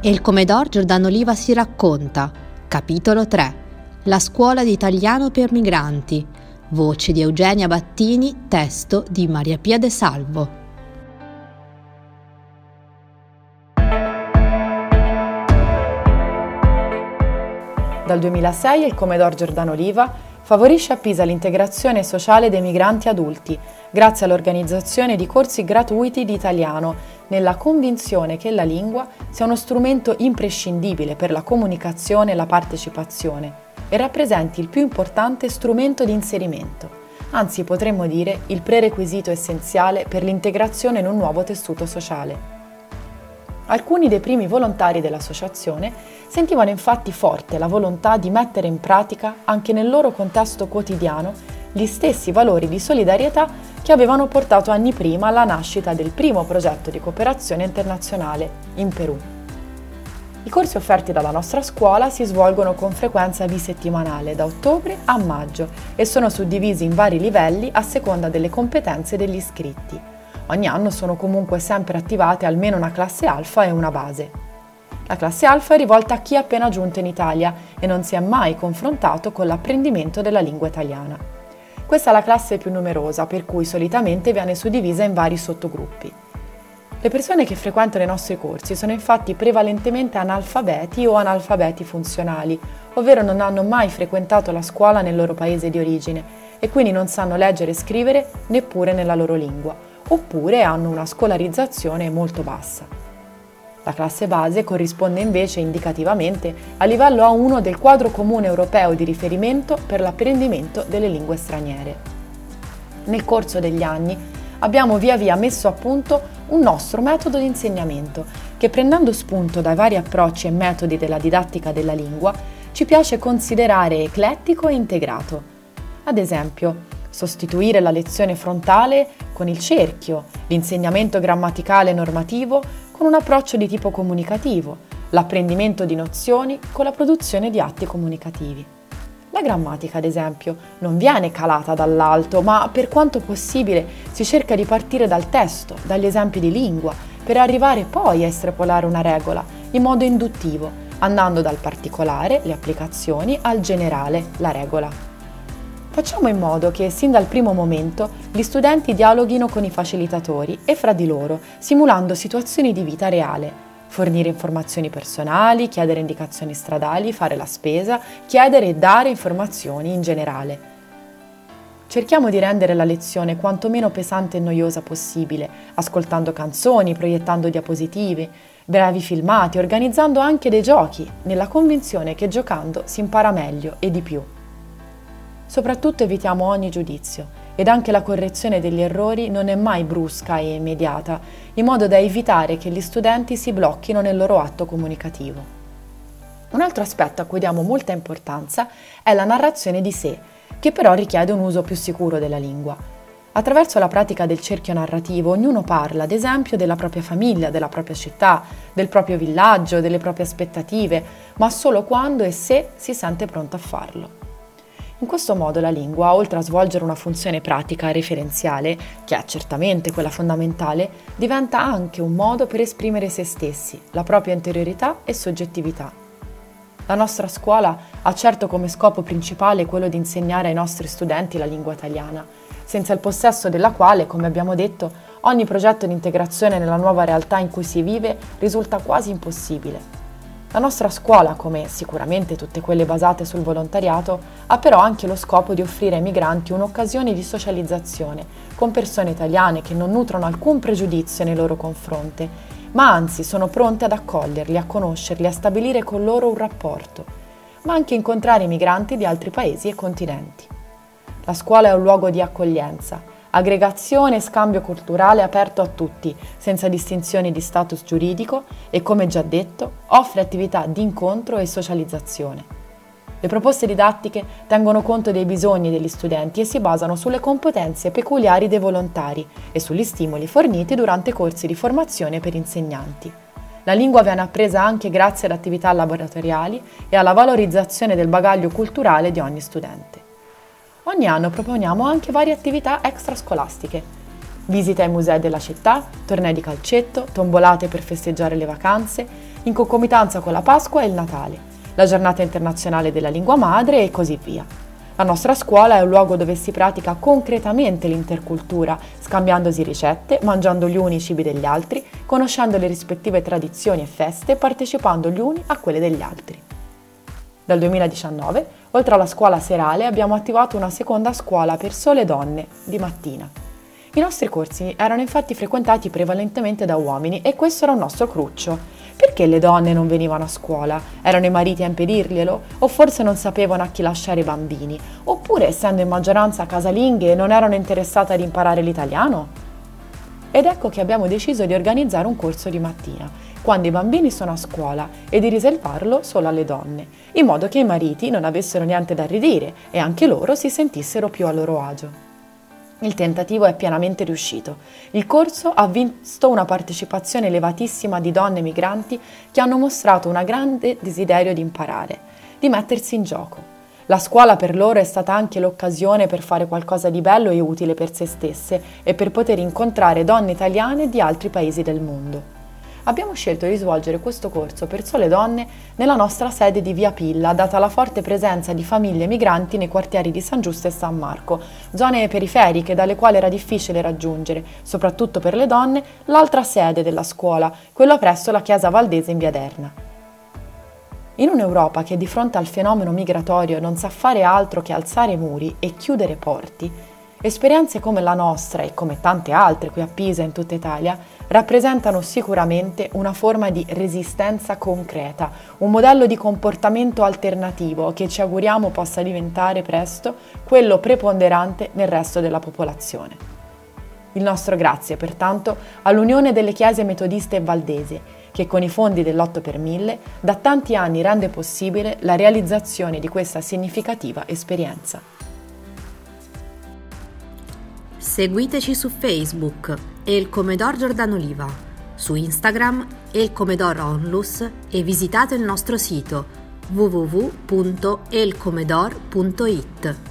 E il Comedor Giordano Oliva si racconta, capitolo 3, La scuola di italiano per migranti, voce di Eugenia Battini, testo di Maria Pia De Salvo. Dal 2006 il Comedor Giordano Oliva favorisce a Pisa l'integrazione sociale dei migranti adulti grazie all'organizzazione di corsi gratuiti di italiano nella convinzione che la lingua sia uno strumento imprescindibile per la comunicazione e la partecipazione e rappresenti il più importante strumento di inserimento, anzi potremmo dire il prerequisito essenziale per l'integrazione in un nuovo tessuto sociale. Alcuni dei primi volontari dell'associazione sentivano infatti forte la volontà di mettere in pratica anche nel loro contesto quotidiano gli stessi valori di solidarietà che avevano portato anni prima alla nascita del primo progetto di cooperazione internazionale in Perù. I corsi offerti dalla nostra scuola si svolgono con frequenza bisettimanale da ottobre a maggio e sono suddivisi in vari livelli a seconda delle competenze degli iscritti. Ogni anno sono comunque sempre attivate almeno una classe alfa e una base. La classe alfa è rivolta a chi è appena giunto in Italia e non si è mai confrontato con l'apprendimento della lingua italiana. Questa è la classe più numerosa, per cui solitamente viene suddivisa in vari sottogruppi. Le persone che frequentano i nostri corsi sono infatti prevalentemente analfabeti o analfabeti funzionali, ovvero non hanno mai frequentato la scuola nel loro paese di origine e quindi non sanno leggere e scrivere neppure nella loro lingua, oppure hanno una scolarizzazione molto bassa. La classe base corrisponde invece indicativamente al livello A1 del quadro comune europeo di riferimento per l'apprendimento delle lingue straniere. Nel corso degli anni abbiamo via via messo a punto un nostro metodo di insegnamento che prendendo spunto dai vari approcci e metodi della didattica della lingua ci piace considerare eclettico e integrato. Ad esempio, sostituire la lezione frontale con il cerchio, l'insegnamento grammaticale normativo con un approccio di tipo comunicativo, l'apprendimento di nozioni con la produzione di atti comunicativi. La grammatica, ad esempio, non viene calata dall'alto, ma per quanto possibile si cerca di partire dal testo, dagli esempi di lingua, per arrivare poi a estrapolare una regola in modo induttivo, andando dal particolare, le applicazioni, al generale, la regola. Facciamo in modo che sin dal primo momento gli studenti dialoghino con i facilitatori e fra di loro, simulando situazioni di vita reale, fornire informazioni personali, chiedere indicazioni stradali, fare la spesa, chiedere e dare informazioni in generale. Cerchiamo di rendere la lezione quanto meno pesante e noiosa possibile, ascoltando canzoni, proiettando diapositive, brevi filmati, organizzando anche dei giochi, nella convinzione che giocando si impara meglio e di più. Soprattutto evitiamo ogni giudizio ed anche la correzione degli errori non è mai brusca e immediata, in modo da evitare che gli studenti si blocchino nel loro atto comunicativo. Un altro aspetto a cui diamo molta importanza è la narrazione di sé, che però richiede un uso più sicuro della lingua. Attraverso la pratica del cerchio narrativo ognuno parla, ad esempio, della propria famiglia, della propria città, del proprio villaggio, delle proprie aspettative, ma solo quando e se si sente pronto a farlo. In questo modo la lingua, oltre a svolgere una funzione pratica referenziale, che è certamente quella fondamentale, diventa anche un modo per esprimere se stessi, la propria interiorità e soggettività. La nostra scuola ha certo come scopo principale quello di insegnare ai nostri studenti la lingua italiana, senza il possesso della quale, come abbiamo detto, ogni progetto di integrazione nella nuova realtà in cui si vive risulta quasi impossibile. La nostra scuola, come sicuramente tutte quelle basate sul volontariato, ha però anche lo scopo di offrire ai migranti un'occasione di socializzazione con persone italiane che non nutrono alcun pregiudizio nei loro confronti, ma anzi sono pronte ad accoglierli, a conoscerli, a stabilire con loro un rapporto, ma anche incontrare migranti di altri paesi e continenti. La scuola è un luogo di accoglienza, aggregazione e scambio culturale aperto a tutti, senza distinzioni di status giuridico e, come già detto, offre attività di incontro e socializzazione. Le proposte didattiche tengono conto dei bisogni degli studenti e si basano sulle competenze peculiari dei volontari e sugli stimoli forniti durante corsi di formazione per insegnanti. La lingua viene appresa anche grazie ad attività laboratoriali e alla valorizzazione del bagaglio culturale di ogni studente. Ogni anno proponiamo anche varie attività extrascolastiche. Visite ai musei della città, tornei di calcetto, tombolate per festeggiare le vacanze, in concomitanza con la Pasqua e il Natale, la giornata internazionale della lingua madre e così via. La nostra scuola è un luogo dove si pratica concretamente l'intercultura, scambiandosi ricette, mangiando gli uni i cibi degli altri, conoscendo le rispettive tradizioni e feste e partecipando gli uni a quelle degli altri. Dal 2019, oltre alla scuola serale, abbiamo attivato una seconda scuola per sole donne, di mattina. I nostri corsi erano infatti frequentati prevalentemente da uomini e questo era un nostro cruccio, perché le donne non venivano a scuola? Erano i mariti a impedirglielo? O forse non sapevano a chi lasciare i bambini? Oppure, essendo in maggioranza casalinghe, non erano interessate ad imparare l'italiano? Ed ecco che abbiamo deciso di organizzare un corso di mattina, quando i bambini sono a scuola, e di riservarlo solo alle donne, in modo che i mariti non avessero niente da ridire e anche loro si sentissero più a loro agio. Il tentativo è pienamente riuscito. Il corso ha visto una partecipazione elevatissima di donne migranti che hanno mostrato un grande desiderio di imparare, di mettersi in gioco. La scuola per loro è stata anche l'occasione per fare qualcosa di bello e utile per se stesse e per poter incontrare donne italiane di altri paesi del mondo abbiamo scelto di svolgere questo corso per sole donne nella nostra sede di Via Pilla, data la forte presenza di famiglie migranti nei quartieri di San Giusto e San Marco, zone periferiche dalle quali era difficile raggiungere, soprattutto per le donne, l'altra sede della scuola, quella presso la Chiesa Valdese in Via Derna. In un'Europa che di fronte al fenomeno migratorio non sa fare altro che alzare muri e chiudere porti, esperienze come la nostra e come tante altre qui a Pisa e in tutta Italia rappresentano sicuramente una forma di resistenza concreta, un modello di comportamento alternativo che ci auguriamo possa diventare presto quello preponderante nel resto della popolazione. Il nostro grazie pertanto all'Unione delle Chiese Metodiste e Valdese, che con i fondi dell'8 per 1000 da tanti anni rende possibile la realizzazione di questa significativa esperienza. Seguiteci su Facebook El Comedor Giordano Oliva, su Instagram El Comedor Onlus e visitate il nostro sito www.elcomedor.it.